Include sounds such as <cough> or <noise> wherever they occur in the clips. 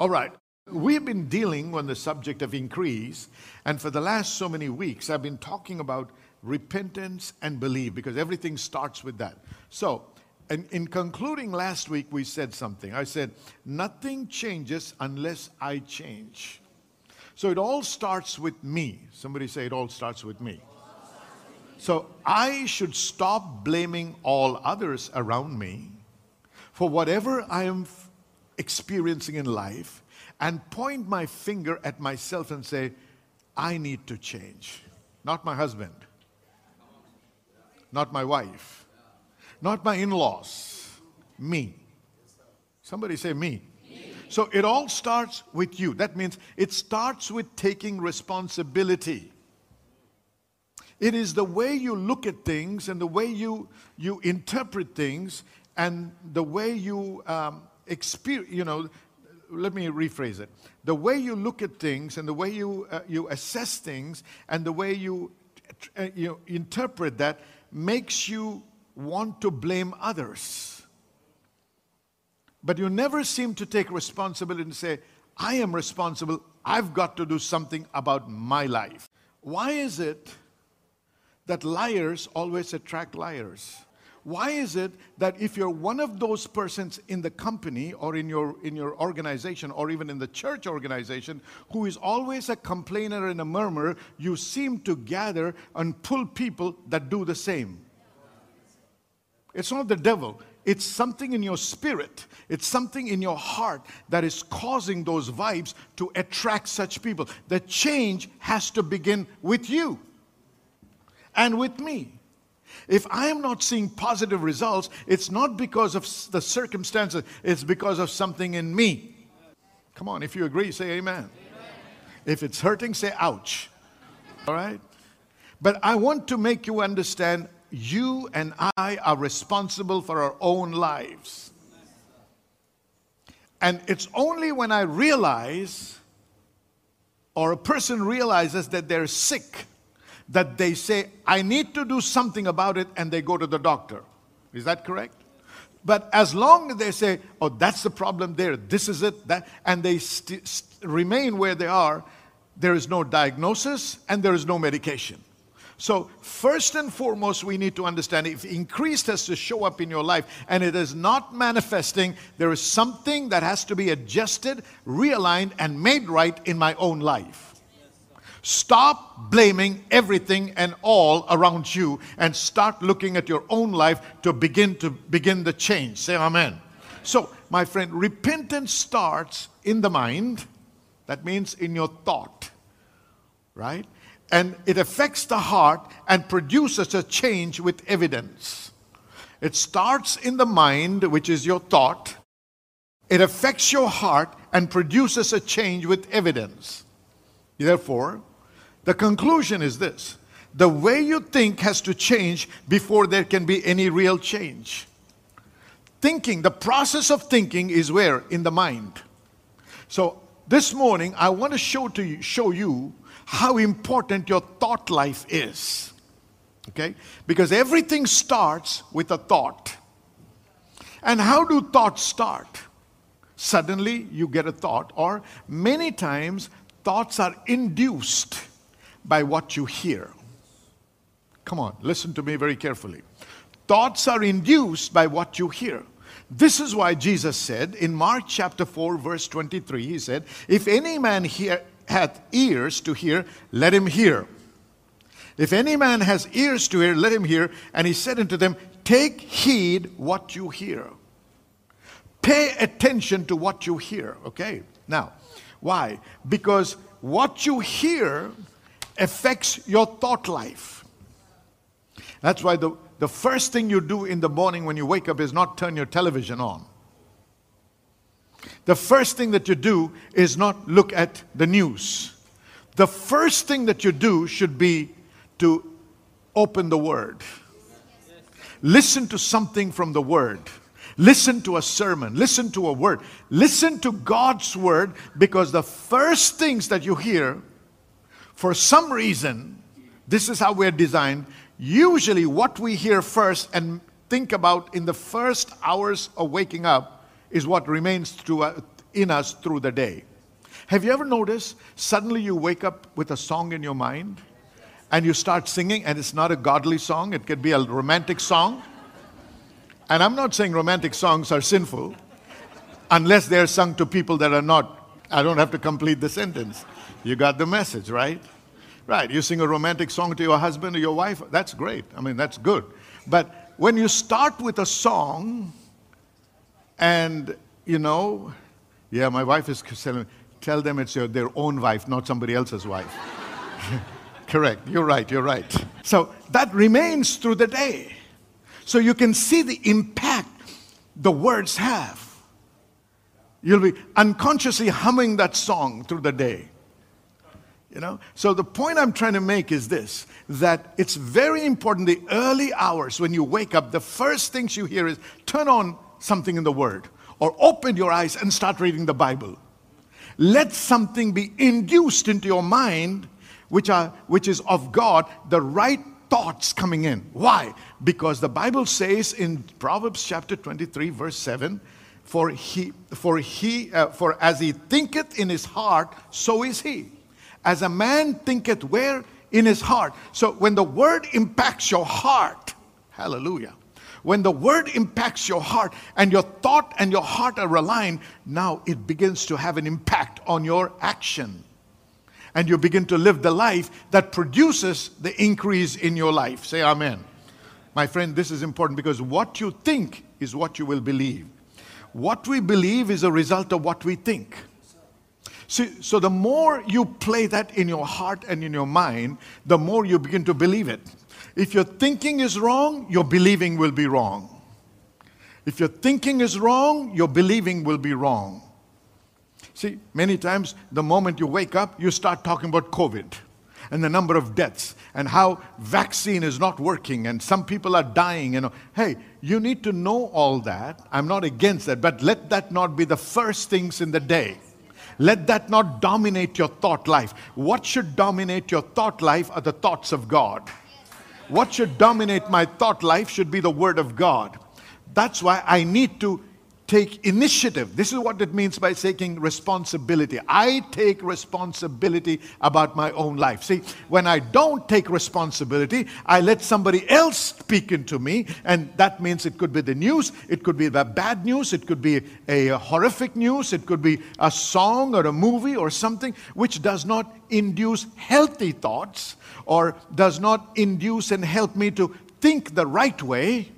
All right. We've been dealing on the subject of increase, and for the last so many weeks, I've been talking about repentance and belief because everything starts with that. So, in, in concluding last week, we said something. I said, Nothing changes unless I change. So, it all starts with me. Somebody say, It all starts with me. So, I should stop blaming all others around me for whatever I am experiencing in life and point my finger at myself and say, I need to change. Not my husband, not my wife, not my in laws, me. Somebody say, me. So it all starts with you. That means it starts with taking responsibility. It is the way you look at things and the way you, you interpret things and the way you um, experience, you know, let me rephrase it. The way you look at things and the way you, uh, you assess things and the way you, uh, you interpret that makes you want to blame others. But you never seem to take responsibility and say, I am responsible. I've got to do something about my life. Why is it that liars always attract liars? Why is it that if you're one of those persons in the company or in your, in your organization or even in the church organization who is always a complainer and a murmur, you seem to gather and pull people that do the same? It's not the devil. It's something in your spirit. It's something in your heart that is causing those vibes to attract such people. The change has to begin with you and with me. If I am not seeing positive results, it's not because of the circumstances, it's because of something in me. Come on, if you agree, say amen. amen. If it's hurting, say ouch. All right? But I want to make you understand you and I are responsible for our own lives. And it's only when I realize, or a person realizes that they're sick, that they say, I need to do something about it, and they go to the doctor. Is that correct? But as long as they say, oh, that's the problem there, this is it, that, and they st- st- remain where they are, there is no diagnosis and there is no medication. So, first and foremost, we need to understand if increased has to show up in your life and it is not manifesting, there is something that has to be adjusted, realigned, and made right in my own life. Stop blaming everything and all around you and start looking at your own life to begin to begin the change. Say amen. So, my friend, repentance starts in the mind. That means in your thought. Right? And it affects the heart and produces a change with evidence. It starts in the mind, which is your thought. It affects your heart and produces a change with evidence. Therefore, the conclusion is this the way you think has to change before there can be any real change. Thinking, the process of thinking is where? In the mind. So this morning, I want to show, to you, show you how important your thought life is. Okay? Because everything starts with a thought. And how do thoughts start? Suddenly you get a thought, or many times thoughts are induced by what you hear. Come on, listen to me very carefully. Thoughts are induced by what you hear. This is why Jesus said in Mark chapter 4, verse 23, He said, If any man hear, hath ears to hear, let him hear. If any man has ears to hear, let him hear. And he said unto them, Take heed what you hear. Pay attention to what you hear. Okay? Now, why? Because what you hear affects your thought life. That's why the, the first thing you do in the morning when you wake up is not turn your television on. The first thing that you do is not look at the news. The first thing that you do should be to open the Word. Listen to something from the Word. Listen to a sermon. Listen to a word. Listen to God's Word because the first things that you hear for some reason, this is how we're designed. Usually, what we hear first and think about in the first hours of waking up is what remains throughout, uh, in us through the day. Have you ever noticed suddenly you wake up with a song in your mind and you start singing, and it's not a godly song, it could be a romantic song? And I'm not saying romantic songs are sinful unless they're sung to people that are not. I don't have to complete the sentence. You got the message, right? Right. You sing a romantic song to your husband or your wife, that's great. I mean, that's good. But when you start with a song and, you know, yeah, my wife is telling me, tell them it's your, their own wife, not somebody else's wife. <laughs> Correct. You're right. You're right. So that remains through the day. So you can see the impact the words have. You'll be unconsciously humming that song through the day. You know? So the point I'm trying to make is this that it's very important the early hours when you wake up, the first things you hear is turn on something in the Word or open your eyes and start reading the Bible. Let something be induced into your mind which, are, which is of God, the right thoughts coming in. Why? Because the Bible says in Proverbs chapter 23, verse 7, for he, for he, uh, for as he thinketh in his heart, so is he. As a man thinketh where? In his heart. So when the word impacts your heart, hallelujah. When the word impacts your heart and your thought and your heart are aligned, now it begins to have an impact on your action and you begin to live the life that produces the increase in your life. Say amen. My friend, this is important because what you think is what you will believe. What we believe is a result of what we think. See, so the more you play that in your heart and in your mind, the more you begin to believe it. If your thinking is wrong, your believing will be wrong. If your thinking is wrong, your believing will be wrong. See, many times the moment you wake up, you start talking about COVID and the number of deaths and how vaccine is not working and some people are dying know hey you need to know all that i'm not against that but let that not be the first things in the day let that not dominate your thought life. What should dominate your thought life are the thoughts of god. What should dominate my thought life should be the word of god. That's why i need to take initiative. This is what it means by taking responsibility. I take responsibility about my own life. See, when I don't take responsibility, I let somebody else speak into me, and that means it could be the news, it could be the bad news, it could be a horrific news, it could be a song or a movie or something which does not induce healthy thoughts or does not induce and help me to think the right way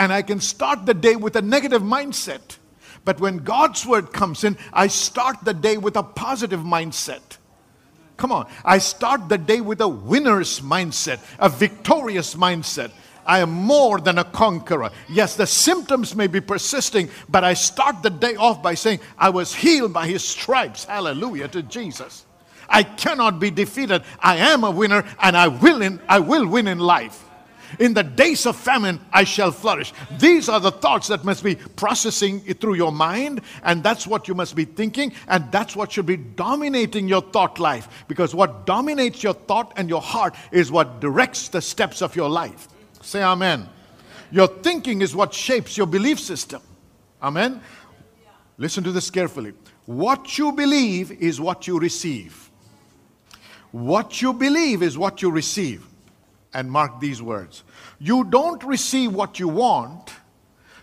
and I can start the day with a negative mindset. But when God's word comes in, I start the day with a positive mindset. Come on. I start the day with a winner's mindset, a victorious mindset. I am more than a conqueror. Yes, the symptoms may be persisting, but I start the day off by saying, I was healed by his stripes. Hallelujah to Jesus. I cannot be defeated. I am a winner and I will, in, I will win in life. In the days of famine, I shall flourish. These are the thoughts that must be processing through your mind, and that's what you must be thinking, and that's what should be dominating your thought life. Because what dominates your thought and your heart is what directs the steps of your life. Say amen. Your thinking is what shapes your belief system. Amen. Listen to this carefully. What you believe is what you receive. What you believe is what you receive and mark these words. You don't receive what you want,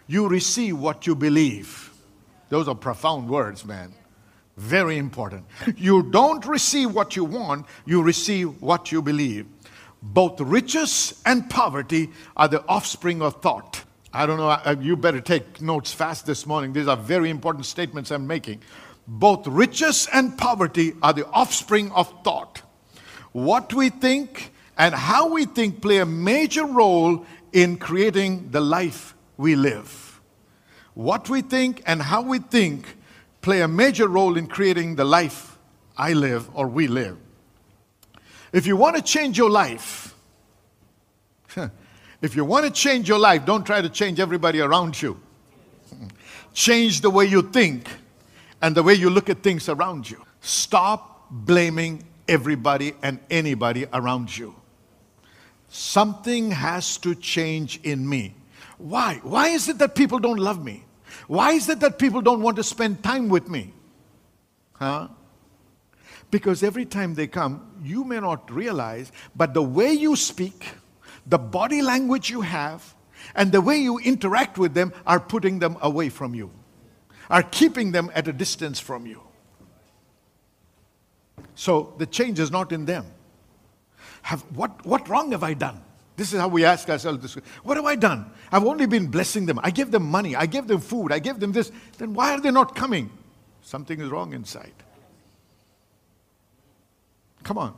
you receive what you believe. Those are profound words, man. Very important. You don't receive what you want, you receive what you believe. Both riches and poverty are the offspring of thought. I don't know, uh, you better take notes fast this morning. These are very important statements I'm making. Both riches and poverty are the offspring of thought. What we think and how we think play a major role in creating the life we live. What we think and how we think play a major role in creating the life I live or we live. If you want to change your life, <laughs> if you want to change your life, don't try to change everybody around you. Change the way you think and the way you look at things around you. Stop blaming everybody and anybody around you. Something has to change in me. Why? Why is it that people don't love me? Why is it that people don't want to spend time with me? Huh? Because every time they come, you may not realize, but the way you speak, the body language you have, and the way you interact with them are putting them away from you, are keeping them at a distance from you. So the change is not in them. Have, what, what wrong have I done? This is how we ask ourselves this. What have I done? I've only been blessing them. I give them money. I give them food. I give them this. Then why are they not coming? Something is wrong inside. Come on.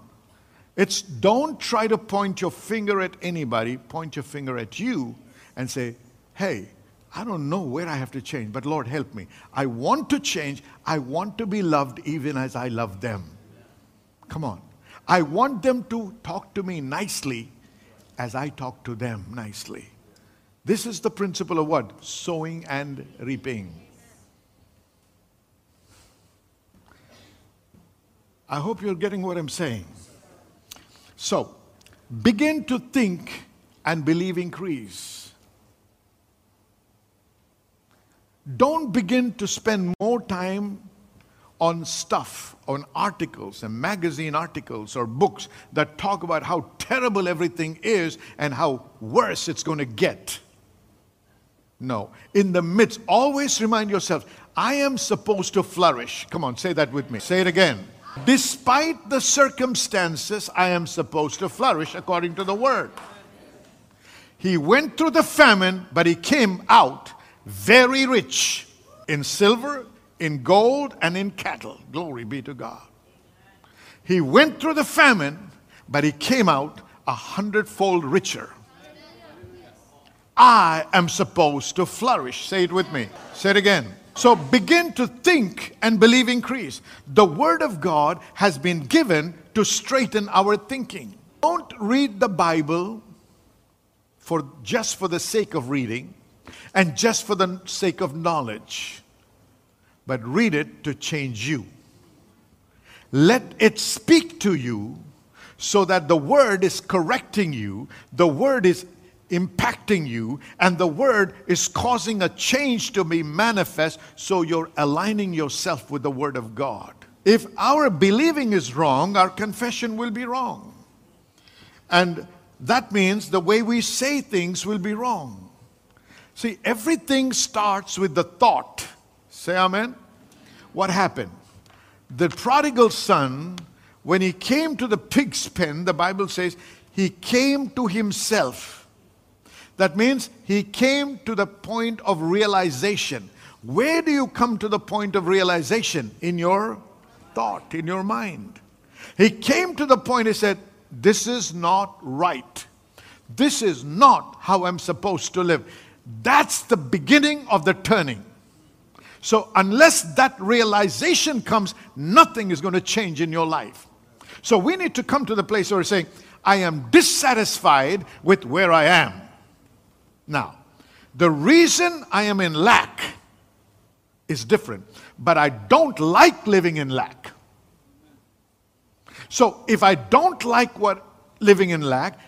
It's don't try to point your finger at anybody, point your finger at you and say, hey, I don't know where I have to change, but Lord, help me. I want to change. I want to be loved even as I love them. Come on. I want them to talk to me nicely as I talk to them nicely. This is the principle of what? Sowing and reaping. I hope you're getting what I'm saying. So, begin to think and believe increase. Don't begin to spend more time on stuff, on articles and magazine articles or books that talk about how terrible everything is and how worse it's going to get. No. In the midst, always remind yourself, I am supposed to flourish. Come on, say that with me. Say it again. Despite the circumstances, I am supposed to flourish according to the word. He went through the famine, but he came out very rich in silver, in gold, and in cattle. Glory be to God. He went through the famine, but he came out a hundredfold richer. I am supposed to flourish. Say it with me. Say it again. So begin to think and believe increase. The Word of God has been given to straighten our thinking. Don't read the Bible for just for the sake of reading and just for the sake of knowledge, but read it to change you. Let it speak to you so that the Word is correcting you, the Word is impacting you, and the word is causing a change to be manifest, so you're aligning yourself with the word of God. If our believing is wrong, our confession will be wrong. And that means the way we say things will be wrong. See, everything starts with the thought. Say amen. What happened? The prodigal son, when he came to the pig's pen, the Bible says, he came to himself that means he came to the point of realization. Where do you come to the point of realization? In your thought, in your mind. He came to the point, he said, This is not right. This is not how I'm supposed to live. That's the beginning of the turning. So, unless that realization comes, nothing is going to change in your life. So, we need to come to the place where we're saying, I am dissatisfied with where I am. Now, the reason I am in lack is different, but I don't like living in lack. So if I don't like what living in lack,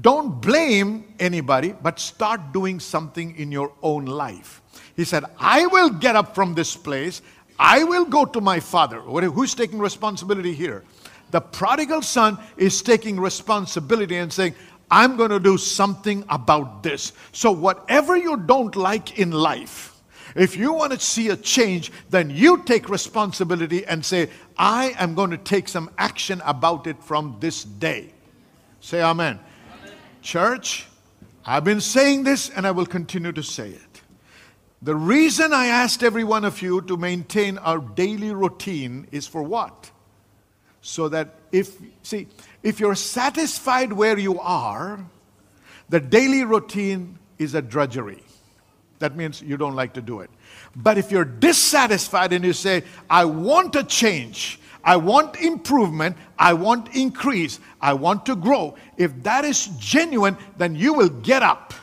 don't blame anybody, but start doing something in your own life. He said, I will get up from this place. I will go to my father. Who's taking responsibility here? The prodigal son is taking responsibility and saying, I'm going to do something about this. So, whatever you don't like in life, if you want to see a change, then you take responsibility and say, I am going to take some action about it from this day. Say amen. amen. Church, I've been saying this and I will continue to say it. The reason I asked every one of you to maintain our daily routine is for what? So that if, see, if you're satisfied where you are, the daily routine is a drudgery. That means you don't like to do it. But if you're dissatisfied and you say, I want a change, I want improvement, I want increase, I want to grow, if that is genuine, then you will get up.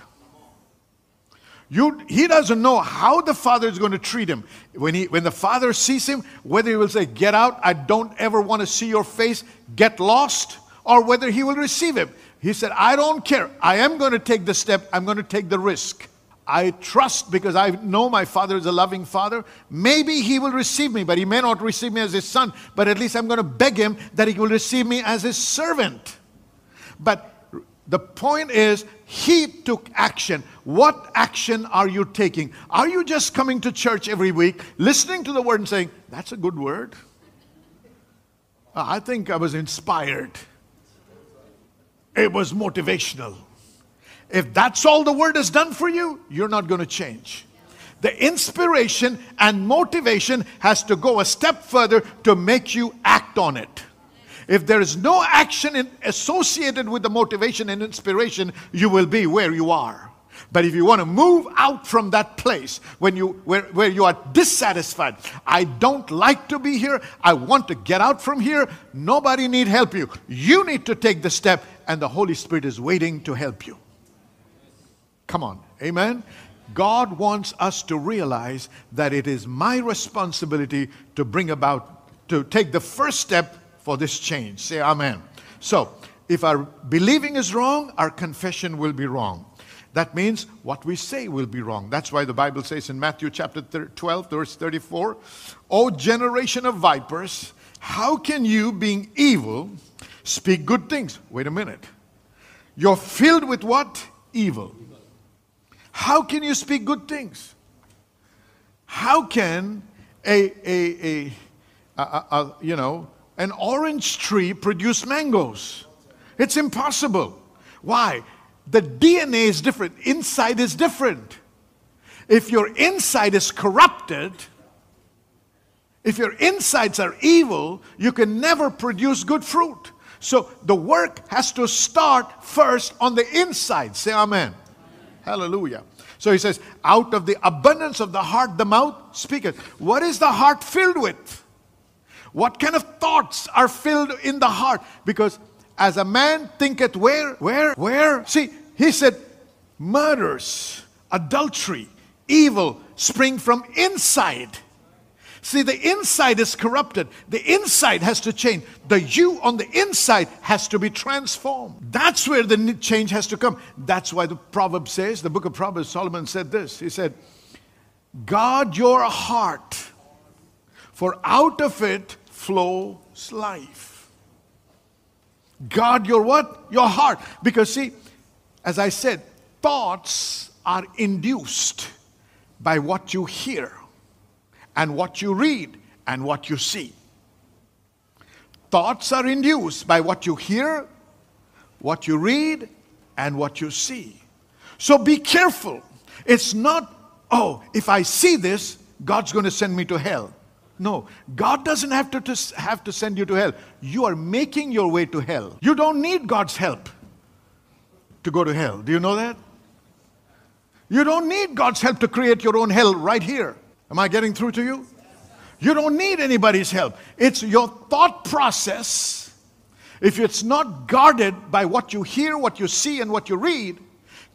You, he doesn't know how the father is going to treat him. When, he, when the father sees him, whether he will say, Get out, I don't ever want to see your face, get lost, or whether he will receive him. He said, I don't care. I am going to take the step, I'm going to take the risk. I trust because I know my father is a loving father. Maybe he will receive me, but he may not receive me as his son. But at least I'm going to beg him that he will receive me as his servant. But the point is, he took action. What action are you taking? Are you just coming to church every week, listening to the word and saying, That's a good word? I think I was inspired. It was motivational. If that's all the word has done for you, you're not going to change. The inspiration and motivation has to go a step further to make you act on it. If there is no action in, associated with the motivation and inspiration, you will be where you are. But if you want to move out from that place when you, where, where you are dissatisfied, I don't like to be here, I want to get out from here, nobody need help you. You need to take the step, and the Holy Spirit is waiting to help you. Come on, amen? God wants us to realize that it is my responsibility to bring about, to take the first step for this change. Say amen. So, if our believing is wrong, our confession will be wrong. That means what we say will be wrong. That's why the Bible says in Matthew chapter 12, verse 34, O generation of vipers, how can you, being evil, speak good things? Wait a minute. You're filled with what? Evil. How can you speak good things? How can a, a, a, a, a you know, an orange tree produce mangoes? It's impossible. Why? The DNA is different, inside is different. If your inside is corrupted, if your insides are evil, you can never produce good fruit. So the work has to start first on the inside. Say amen. Hallelujah. So he says, out of the abundance of the heart, the mouth speaketh. What is the heart filled with? What kind of thoughts are filled in the heart? Because as a man thinketh, where, where, where? See, he said, murders, adultery, evil spring from inside. See, the inside is corrupted. The inside has to change. The you on the inside has to be transformed. That's where the change has to come. That's why the proverb says, the book of Proverbs, Solomon said this. He said, Guard your heart, for out of it flows life. Guard your what? Your heart. Because see, as I said, thoughts are induced by what you hear and what you read and what you see. Thoughts are induced by what you hear, what you read, and what you see. So be careful. It's not, oh, if I see this, God's going to send me to hell. No, God doesn't have to, have to send you to hell. You are making your way to hell. You don't need God's help to go to hell. Do you know that? You don't need God's help to create your own hell right here. Am I getting through to you? You don't need anybody's help. It's your thought process. If it's not guarded by what you hear, what you see, and what you read,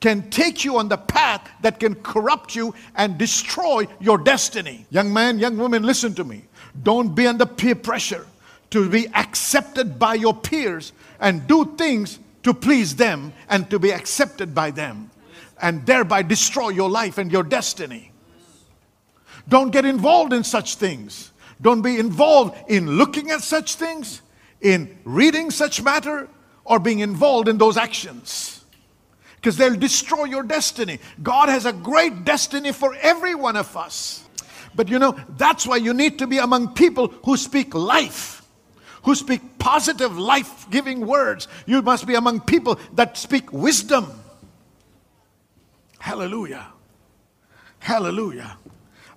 can take you on the path that can corrupt you and destroy your destiny. Young man, young woman, listen to me. Don't be under peer pressure to be accepted by your peers and do things to please them and to be accepted by them and thereby destroy your life and your destiny. Don't get involved in such things. Don't be involved in looking at such things, in reading such matter, or being involved in those actions. Because they'll destroy your destiny. God has a great destiny for every one of us. But you know, that's why you need to be among people who speak life, who speak positive, life giving words. You must be among people that speak wisdom. Hallelujah. Hallelujah.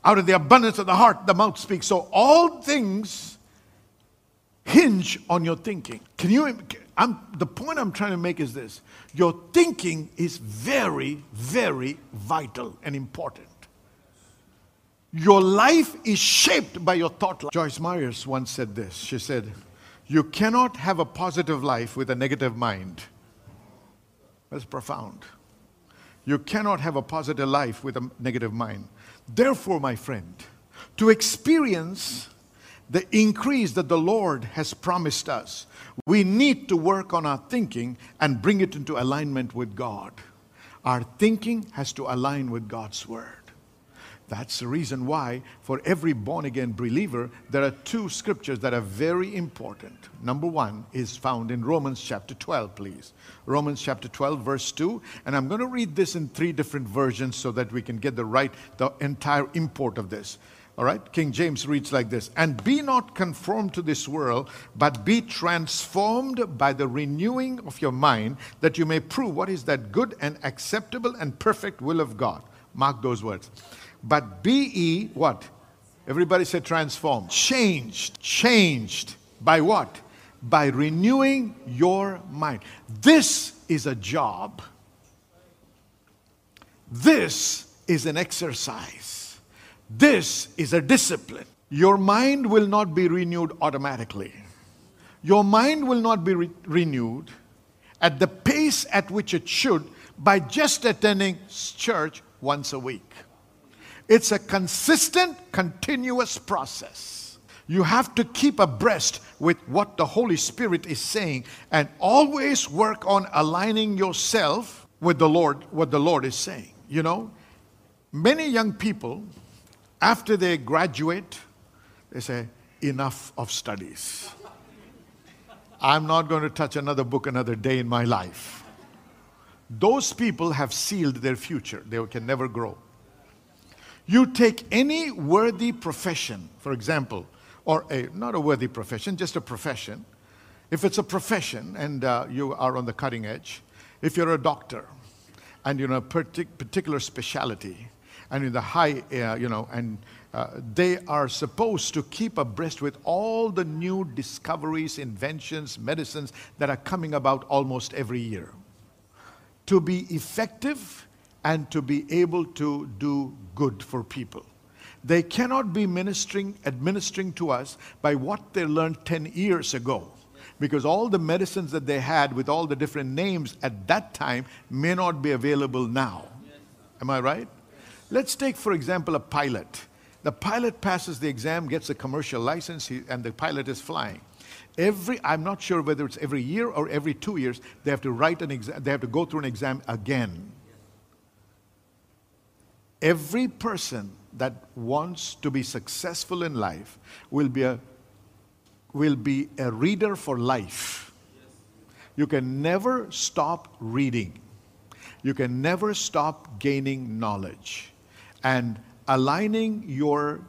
Out of the abundance of the heart, the mouth speaks. So all things hinge on your thinking. Can you? I'm, the point I'm trying to make is this your thinking is very, very vital and important. Your life is shaped by your thought life. Joyce Meyers once said this. She said, You cannot have a positive life with a negative mind. That's profound. You cannot have a positive life with a negative mind. Therefore, my friend, to experience the increase that the Lord has promised us, we need to work on our thinking and bring it into alignment with God. Our thinking has to align with God's Word. That's the reason why, for every born again believer, there are two scriptures that are very important. Number one is found in Romans chapter 12, please. Romans chapter 12, verse 2. And I'm going to read this in three different versions so that we can get the right, the entire import of this. All right? King James reads like this And be not conformed to this world, but be transformed by the renewing of your mind, that you may prove what is that good and acceptable and perfect will of God. Mark those words. But be ye what? Everybody say transformed. Changed. Changed. By what? By renewing your mind. This is a job. This is an exercise. This is a discipline. Your mind will not be renewed automatically. Your mind will not be re- renewed at the pace at which it should by just attending church once a week. It's a consistent, continuous process. You have to keep abreast with what the Holy Spirit is saying and always work on aligning yourself with the Lord, what the Lord is saying. You know, many young people, after they graduate, they say, enough of studies. I'm not going to touch another book another day in my life. Those people have sealed their future. They can never grow. You take any worthy profession, for example, or a not a worthy profession, just a profession. If it's a profession and uh, you are on the cutting edge, if you're a doctor and you're in a partic- particular specialty and in the high, uh, you know, and uh, they are supposed to keep abreast with all the new discoveries, inventions, medicines that are coming about almost every year. To be effective and to be able to do good for people. They cannot be ministering, administering to us by what they learned 10 years ago. Because all the medicines that they had with all the different names at that time may not be available now. Am I right? Let's take, for example, a pilot. The pilot passes the exam, gets a commercial license, and the pilot is flying. Every, I'm not sure whether it's every year or every two years, they have to write an exam, they have to go through an exam again every person that wants to be successful in life will be a, will be a reader for life. You can never stop reading. You can never stop gaining knowledge and aligning your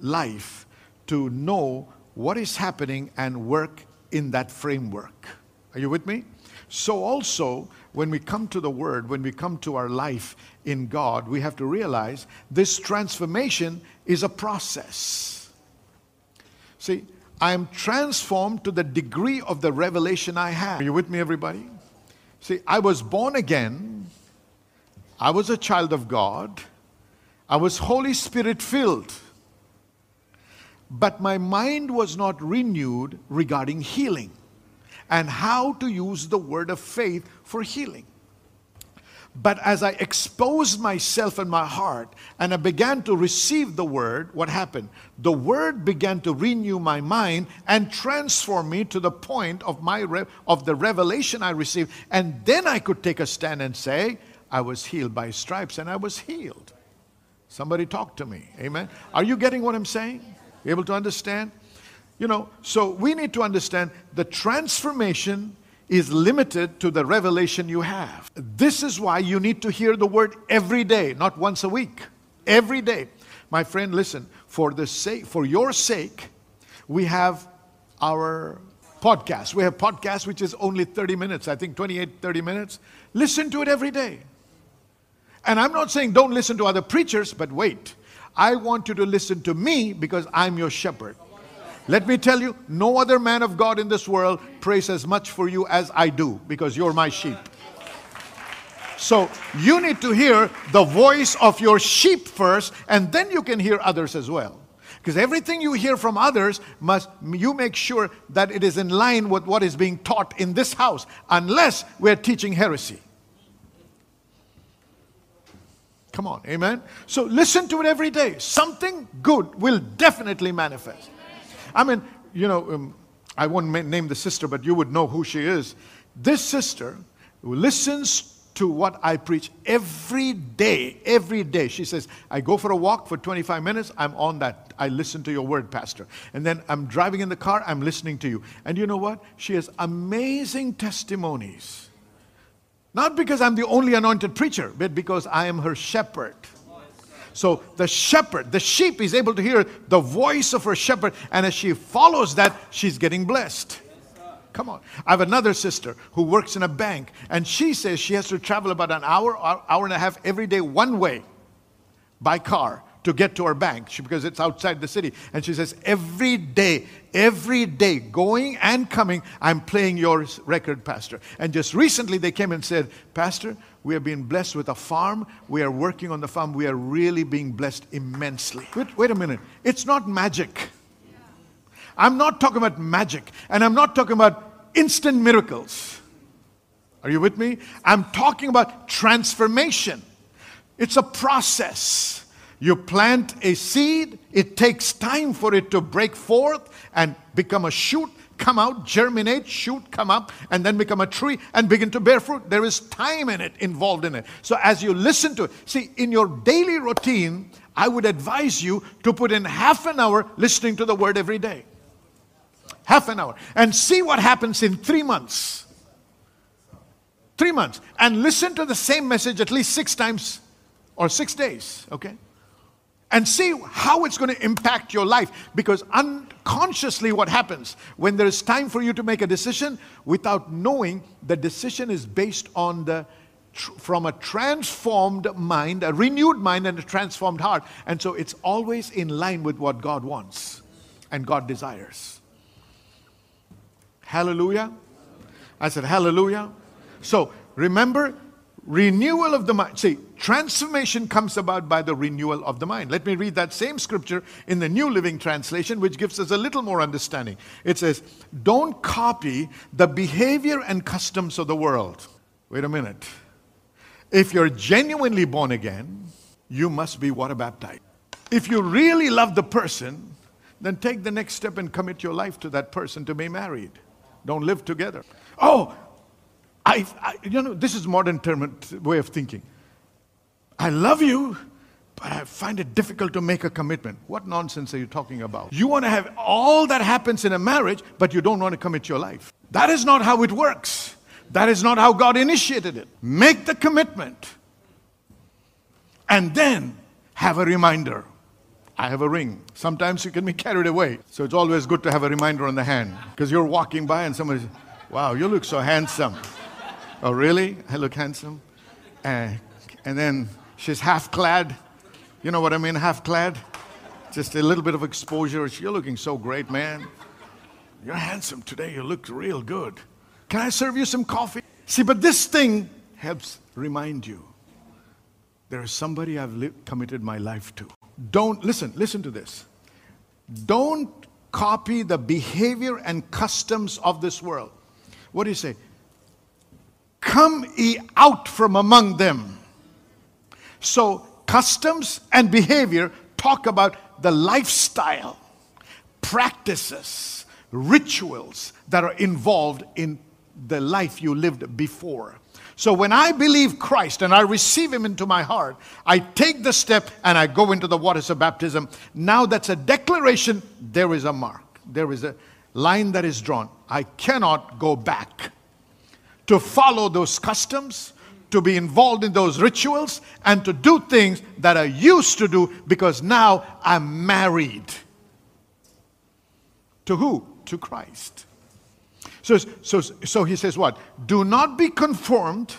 life to know what is happening and work in that framework. Are you with me? So, also, when we come to the Word, when we come to our life in God, we have to realize this transformation is a process. See, I am transformed to the degree of the revelation I have. Are you with me, everybody? See, I was born again, I was a child of God, I was Holy Spirit filled. But my mind was not renewed regarding healing and how to use the word of faith for healing. But as I exposed myself and my heart and I began to receive the word, what happened? The word began to renew my mind and transform me to the point of my re- of the revelation I received, and then I could take a stand and say, I was healed by stripes and I was healed. Somebody talk to me. Amen. Are you getting what I'm saying? Able to understand? You know, so we need to understand the transformation is limited to the revelation you have. This is why you need to hear the word every day, not once a week. Every day. My friend, listen, for the sake for your sake, we have our podcast. We have podcast which is only 30 minutes, I think 28 30 minutes. Listen to it every day. And I'm not saying don't listen to other preachers, but wait. I want you to listen to me because I'm your shepherd. Let me tell you, no other man of God in this world prays as much for you as I do because you're my sheep. So you need to hear the voice of your sheep first, and then you can hear others as well. Because everything you hear from others must you make sure that it is in line with what is being taught in this house, unless we're teaching heresy. Come on, amen. So listen to it every day. Something good will definitely manifest. I mean, you know, um, I won't name the sister, but you would know who she is. This sister who listens to what I preach every day. Every day. She says, I go for a walk for 25 minutes. I'm on that. I listen to your word, Pastor. And then I'm driving in the car. I'm listening to you. And you know what? She has amazing testimonies. Not because I'm the only anointed preacher, but because I am her shepherd. So the shepherd, the sheep is able to hear the voice of her shepherd, and as she follows that, she's getting blessed. Come on. I have another sister who works in a bank, and she says she has to travel about an hour, hour and a half every day, one way by car to get to her bank because it's outside the city. And she says, Every day, every day, going and coming, I'm playing your record, Pastor. And just recently they came and said, Pastor, we have been blessed with a farm. We are working on the farm. We are really being blessed immensely. Wait, wait a minute. It's not magic. I'm not talking about magic, and I'm not talking about instant miracles. Are you with me? I'm talking about transformation. It's a process. You plant a seed, it takes time for it to break forth and become a shoot, come out, germinate, shoot, come up, and then become a tree and begin to bear fruit. There is time in it, involved in it. So as you listen to it, see, in your daily routine, I would advise you to put in half an hour listening to the word every day half an hour, and see what happens in three months. Three months. And listen to the same message at least six times or six days, okay? And see how it's going to impact your life. Because unconsciously, what happens when there is time for you to make a decision without knowing the decision is based on the from a transformed mind, a renewed mind, and a transformed heart. And so it's always in line with what God wants and God desires. Hallelujah. I said, Hallelujah. So remember, renewal of the mind. See, transformation comes about by the renewal of the mind. Let me read that same scripture in the New Living Translation, which gives us a little more understanding. It says, Don't copy the behavior and customs of the world. Wait a minute. If you're genuinely born again, you must be water baptized. If you really love the person, then take the next step and commit your life to that person to be married don't live together. Oh, I, I you know, this is modern term, way of thinking. I love you, but I find it difficult to make a commitment. What nonsense are you talking about? You want to have all that happens in a marriage, but you don't want to commit your life. That is not how it works. That is not how God initiated it. Make the commitment and then have a reminder. I have a ring. Sometimes you can be carried away. So it's always good to have a reminder on the hand because you're walking by and somebody says, Wow, you look so handsome. Oh, really? I look handsome? Uh, and then she's half clad. You know what I mean, half clad? Just a little bit of exposure. You're looking so great, man. You're handsome today. You look real good. Can I serve you some coffee? See, but this thing helps remind you there is somebody I've li- committed my life to. Don't, listen, listen to this. Don't copy the behavior and customs of this world. What do you say? Come ye out from among them. So, customs and behavior talk about the lifestyle, practices, rituals that are involved in the life you lived before. So when I believe Christ and I receive Him into my heart, I take the step and I go into the waters of baptism. Now that's a declaration, there is a mark, there is a line that is drawn. I cannot go back to follow those customs, to be involved in those rituals, and to do things that I used to do because now I'm married. To who? To Christ. So, so, so he says what? Do not be conformed.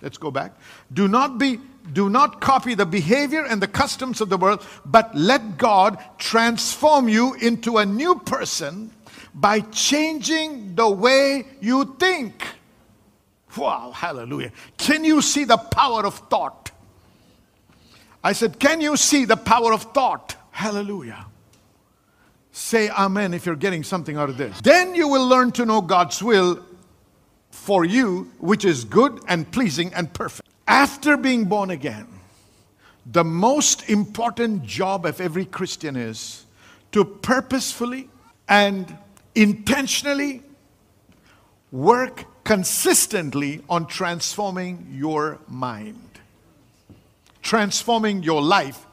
Let's go back. Do not be do not copy the behavior and the customs of the world, but let God transform you into a new person by changing the way you think. Wow, hallelujah. Can you see the power of thought? I said, Can you see the power of thought? Hallelujah. Say amen if you're getting something out of this. Then you will learn to know God's will for you, which is good and pleasing and perfect. After being born again, the most important job of every Christian is to purposefully and intentionally work consistently on transforming your mind, transforming your life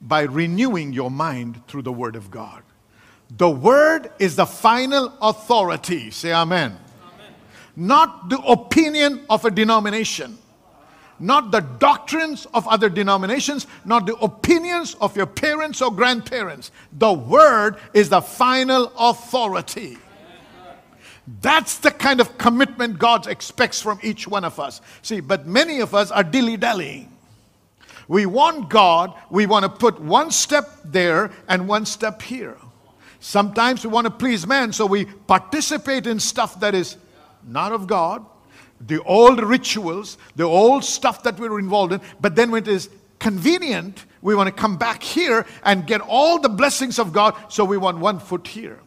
by renewing your mind through the Word of God. The Word is the final authority. Say amen. amen. Not the opinion of a denomination, not the doctrines of other denominations, not the opinions of your parents or grandparents. The Word is the final authority. That's the kind of commitment God expects from each one of us. See, but many of us are dilly dallying. We want God, we want to put one step there and one step here. Sometimes we want to please man, so we participate in stuff that is not of God, the old rituals, the old stuff that we're involved in, but then when it is convenient, we want to come back here and get all the blessings of God, so we want one foot here.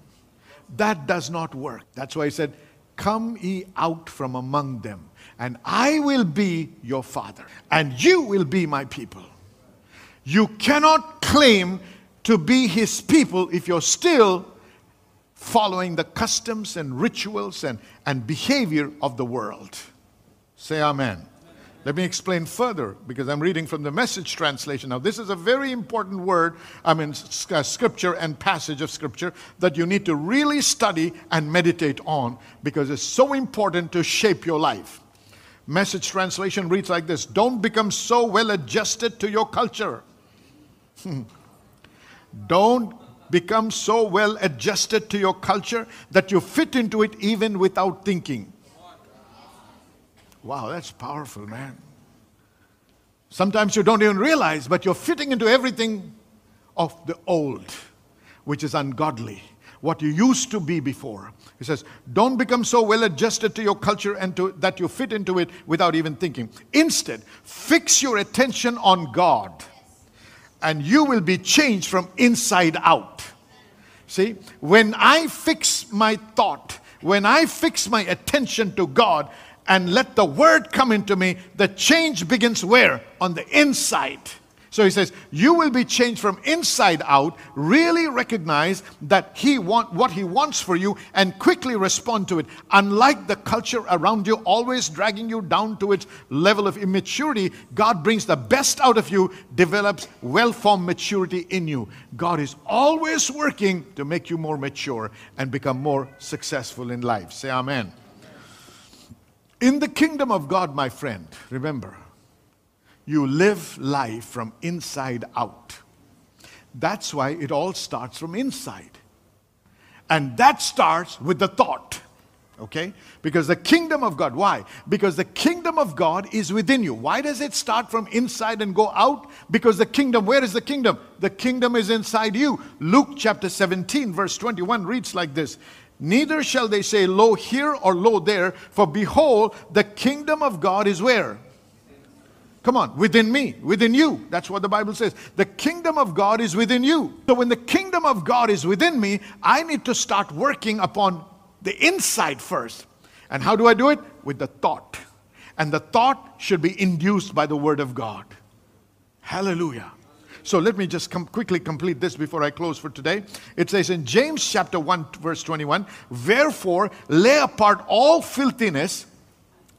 That does not work. That's why he said, Come ye out from among them, and I will be your father, and you will be my people. You cannot claim to be his people if you're still following the customs and rituals and, and behavior of the world. Say amen. Let me explain further because I'm reading from the message translation. Now, this is a very important word, I mean, uh, scripture and passage of scripture that you need to really study and meditate on because it's so important to shape your life. Message translation reads like this Don't become so well adjusted to your culture. <laughs> Don't become so well adjusted to your culture that you fit into it even without thinking. Wow, that's powerful, man. Sometimes you don't even realize, but you're fitting into everything of the old, which is ungodly, what you used to be before. He says, Don't become so well adjusted to your culture and to, that you fit into it without even thinking. Instead, fix your attention on God, and you will be changed from inside out. See, when I fix my thought, when I fix my attention to God, and let the word come into me, the change begins where? On the inside. So he says, you will be changed from inside out. Really recognize that he want what he wants for you and quickly respond to it. Unlike the culture around you always dragging you down to its level of immaturity, God brings the best out of you, develops well-formed maturity in you. God is always working to make you more mature and become more successful in life. Say amen. In the kingdom of God, my friend, remember, you live life from inside out. That's why it all starts from inside. And that starts with the thought. Okay? Because the kingdom of God, why? Because the kingdom of God is within you. Why does it start from inside and go out? Because the kingdom, where is the kingdom? The kingdom is inside you. Luke chapter 17, verse 21 reads like this Neither shall they say, Lo here or lo there, for behold, the kingdom of God is where? Come on, within me, within you. That's what the Bible says. The kingdom of God is within you. So when the kingdom of God is within me, I need to start working upon the inside first. And how do I do it? With the thought. And the thought should be induced by the word of God. Hallelujah. So let me just com- quickly complete this before I close for today. It says in James chapter 1, verse 21 Wherefore, lay apart all filthiness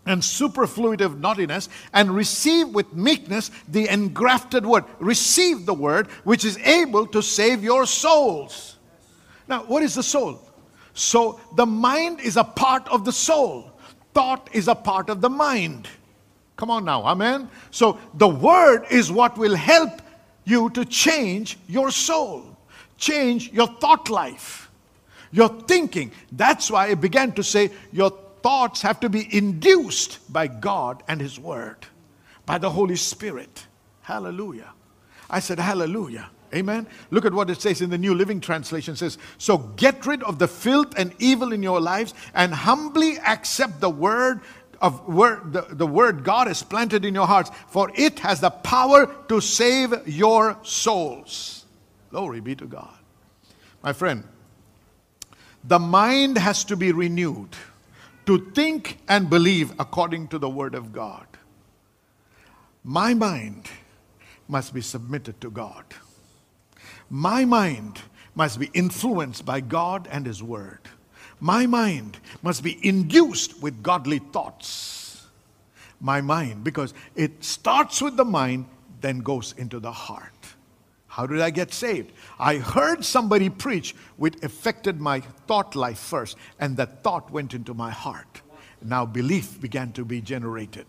and superfluitive naughtiness and receive with meekness the engrafted word. Receive the word which is able to save your souls. Now, what is the soul? So, the mind is a part of the soul, thought is a part of the mind. Come on now, amen? So, the word is what will help you to change your soul, change your thought life, your thinking. That's why I began to say your thoughts have to be induced by God and His Word, by the Holy Spirit. Hallelujah. I said, Hallelujah. Amen. Look at what it says in the New Living Translation it says, So get rid of the filth and evil in your lives and humbly accept the word of word, the, the word God is planted in your hearts, for it has the power to save your souls. Glory be to God. My friend, the mind has to be renewed to think and believe according to the word of God. My mind must be submitted to God. My mind must be influenced by God and His word. My mind must be induced with godly thoughts. My mind, because it starts with the mind, then goes into the heart. How did I get saved? I heard somebody preach, which affected my thought life first, and that thought went into my heart. Now belief began to be generated.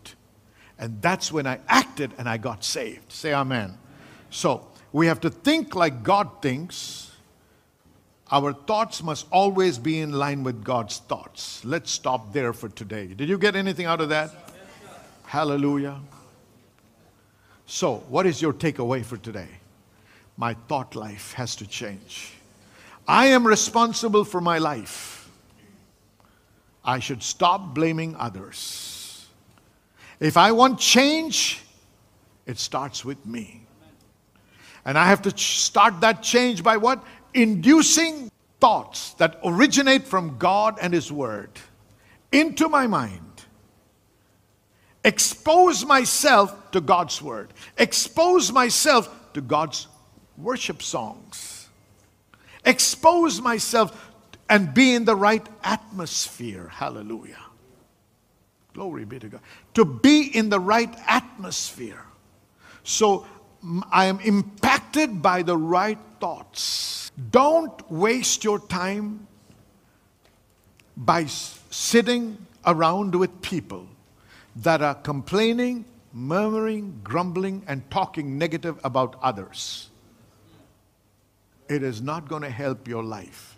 And that's when I acted and I got saved. Say amen. So we have to think like God thinks. Our thoughts must always be in line with God's thoughts. Let's stop there for today. Did you get anything out of that? Hallelujah. So, what is your takeaway for today? My thought life has to change. I am responsible for my life. I should stop blaming others. If I want change, it starts with me. And I have to start that change by what? Inducing thoughts that originate from God and His Word into my mind. Expose myself to God's Word. Expose myself to God's worship songs. Expose myself and be in the right atmosphere. Hallelujah. Glory be to God. To be in the right atmosphere. So I am impacted by the right thoughts. Don't waste your time by sitting around with people that are complaining, murmuring, grumbling, and talking negative about others. It is not going to help your life.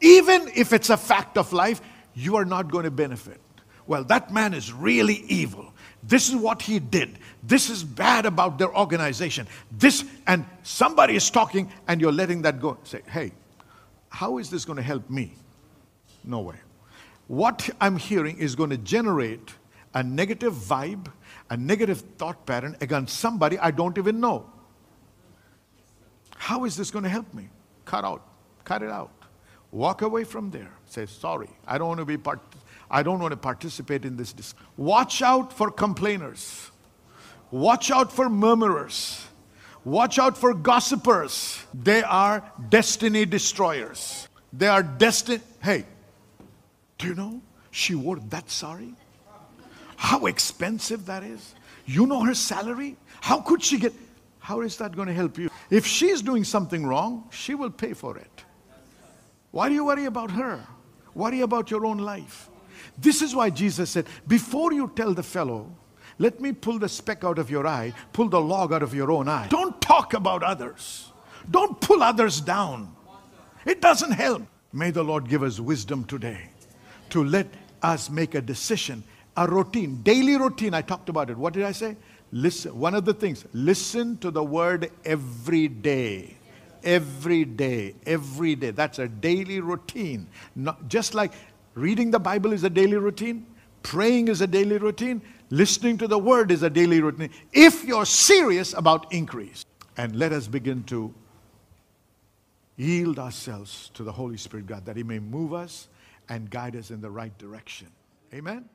Even if it's a fact of life, you are not going to benefit. Well, that man is really evil. This is what he did. This is bad about their organization. This, and somebody is talking and you're letting that go. Say, hey, how is this going to help me? No way. What I'm hearing is going to generate a negative vibe, a negative thought pattern against somebody I don't even know. How is this going to help me? Cut out. Cut it out. Walk away from there. Say, sorry, I don't want to be part I don't want to participate in this. Dis- Watch out for complainers. Watch out for murmurers. Watch out for gossipers. They are destiny destroyers. They are destiny. Hey, do you know she wore that sari? How expensive that is? You know her salary? How could she get? How is that going to help you? If she's doing something wrong, she will pay for it. Why do you worry about her? Worry about your own life. This is why Jesus said, Before you tell the fellow, let me pull the speck out of your eye, pull the log out of your own eye. Don't talk about others. Don't pull others down. It doesn't help. May the Lord give us wisdom today to let us make a decision, a routine, daily routine. I talked about it. What did I say? Listen. One of the things, listen to the word every day. Every day, every day. That's a daily routine. Not, just like Reading the Bible is a daily routine. Praying is a daily routine. Listening to the word is a daily routine. If you're serious about increase. And let us begin to yield ourselves to the Holy Spirit, God, that He may move us and guide us in the right direction. Amen.